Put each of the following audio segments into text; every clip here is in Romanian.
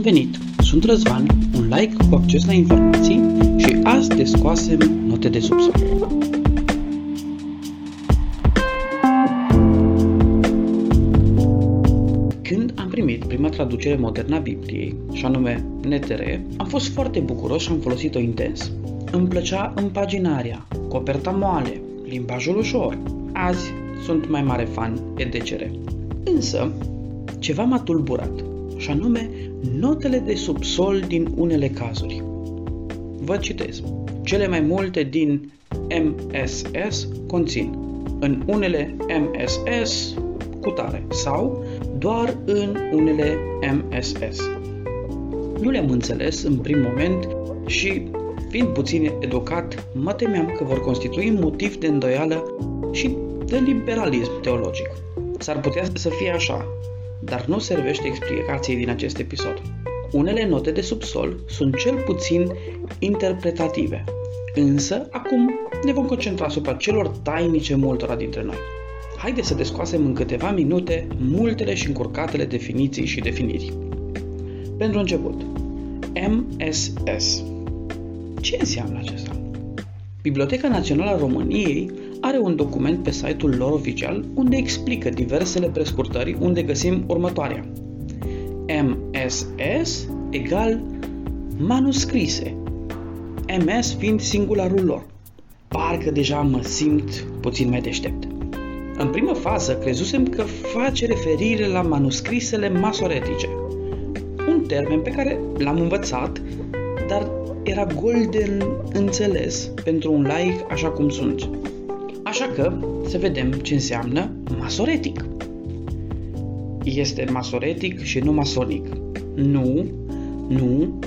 Bun venit! Sunt Răzvan, un like cu acces la informații și azi descoasem note de subsol. Când am primit prima traducere modernă a Bibliei, și anume NTR, am fost foarte bucuros și am folosit-o intens. Îmi plăcea împaginarea, coperta moale, limbajul ușor. Azi sunt mai mare fan EDCR. Însă, ceva m-a tulburat, și anume notele de subsol din unele cazuri. Vă citez. Cele mai multe din MSS conțin în unele MSS cu tare sau doar în unele MSS. Nu le-am înțeles în prim moment și, fiind puțin educat, mă temeam că vor constitui motiv de îndoială și de liberalism teologic. S-ar putea să fie așa, dar nu servește explicației din acest episod. Unele note de subsol sunt cel puțin interpretative, însă acum ne vom concentra asupra celor tainice multora dintre noi. Haideți să descoasem în câteva minute multele și încurcatele definiții și definiri. Pentru început, MSS. Ce înseamnă acesta? Biblioteca Națională a României are un document pe site-ul lor oficial unde explică diversele prescurtări unde găsim următoarea. MSS egal manuscrise, MS fiind singularul lor. Parcă deja mă simt puțin mai deștept. În primă fază crezusem că face referire la manuscrisele masoretice, un termen pe care l-am învățat, dar era golden înțeles pentru un laic așa cum sunt. Așa că să vedem ce înseamnă masoretic. Este masoretic și nu masonic. Nu, nu,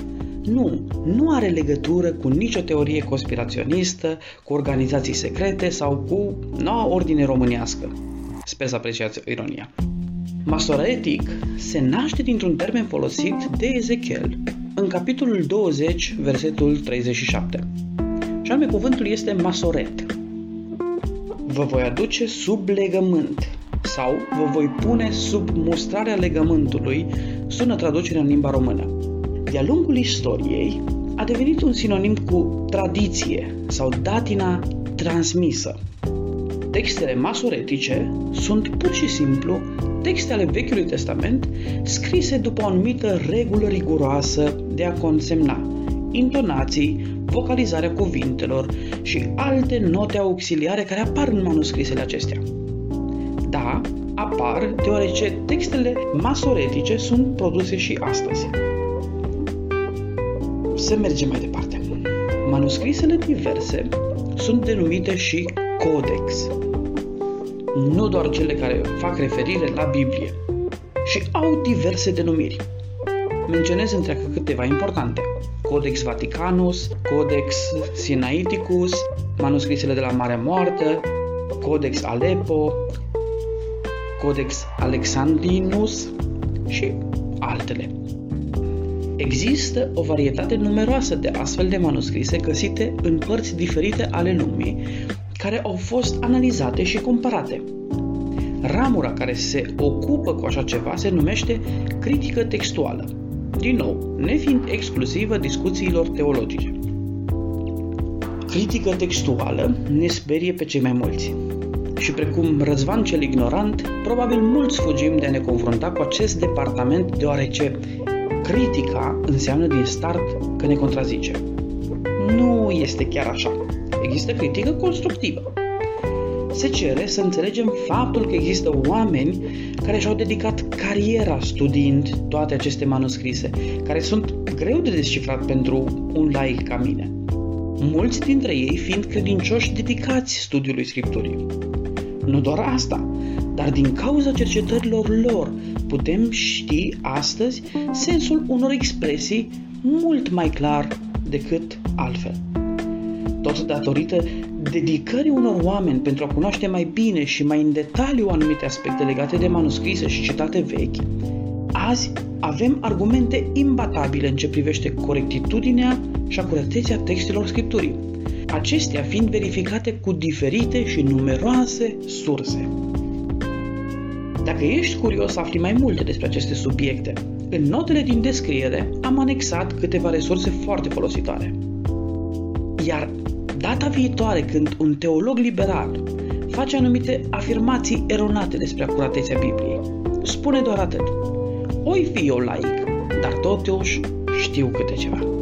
nu, nu are legătură cu nicio teorie conspiraționistă, cu organizații secrete sau cu noua ordine românească. Sper să apreciați ironia. Masoretic se naște dintr-un termen folosit de Ezechiel în capitolul 20, versetul 37. Și anume cuvântul este masoret, vă voi aduce sub legământ sau vă voi pune sub mustrarea legământului, sună traducerea în limba română. De-a lungul istoriei, a devenit un sinonim cu tradiție sau datina transmisă. Textele masoretice sunt pur și simplu texte ale Vechiului Testament scrise după o anumită regulă riguroasă de a consemna intonații, vocalizarea cuvintelor și alte note auxiliare care apar în manuscrisele acestea. Da, apar deoarece textele masoretice sunt produse și astăzi. Să mergem mai departe. Manuscrisele diverse sunt denumite și codex. Nu doar cele care fac referire la Biblie, și au diverse denumiri. Menționez între câteva importante. Codex Vaticanus, Codex Sinaiticus, manuscrisele de la Marea Moartă, Codex Aleppo, Codex Alexandrinus și altele. Există o varietate numeroasă de astfel de manuscrise găsite în părți diferite ale lumii, care au fost analizate și comparate. Ramura care se ocupă cu așa ceva se numește critică textuală din nou, nefiind exclusivă discuțiilor teologice. Critică textuală ne sperie pe cei mai mulți. Și precum Răzvan cel ignorant, probabil mulți fugim de a ne confrunta cu acest departament deoarece critica înseamnă din start că ne contrazice. Nu este chiar așa. Există critică constructivă se cere să înțelegem faptul că există oameni care și-au dedicat cariera studiind toate aceste manuscrise, care sunt greu de descifrat pentru un laic ca mine. Mulți dintre ei fiind credincioși dedicați studiului Scripturii. Nu doar asta, dar din cauza cercetărilor lor putem ști astăzi sensul unor expresii mult mai clar decât altfel. Tot datorită dedicării unor oameni pentru a cunoaște mai bine și mai în detaliu anumite aspecte legate de manuscrise și citate vechi, azi avem argumente imbatabile în ce privește corectitudinea și acuratețea textelor scripturii, acestea fiind verificate cu diferite și numeroase surse. Dacă ești curios să afli mai multe despre aceste subiecte, În notele din descriere am anexat câteva resurse foarte folositoare. Iar data viitoare când un teolog liberal face anumite afirmații eronate despre acuratețea Bibliei, spune doar atât. Oi fi eu laic, dar totuși știu câte ceva.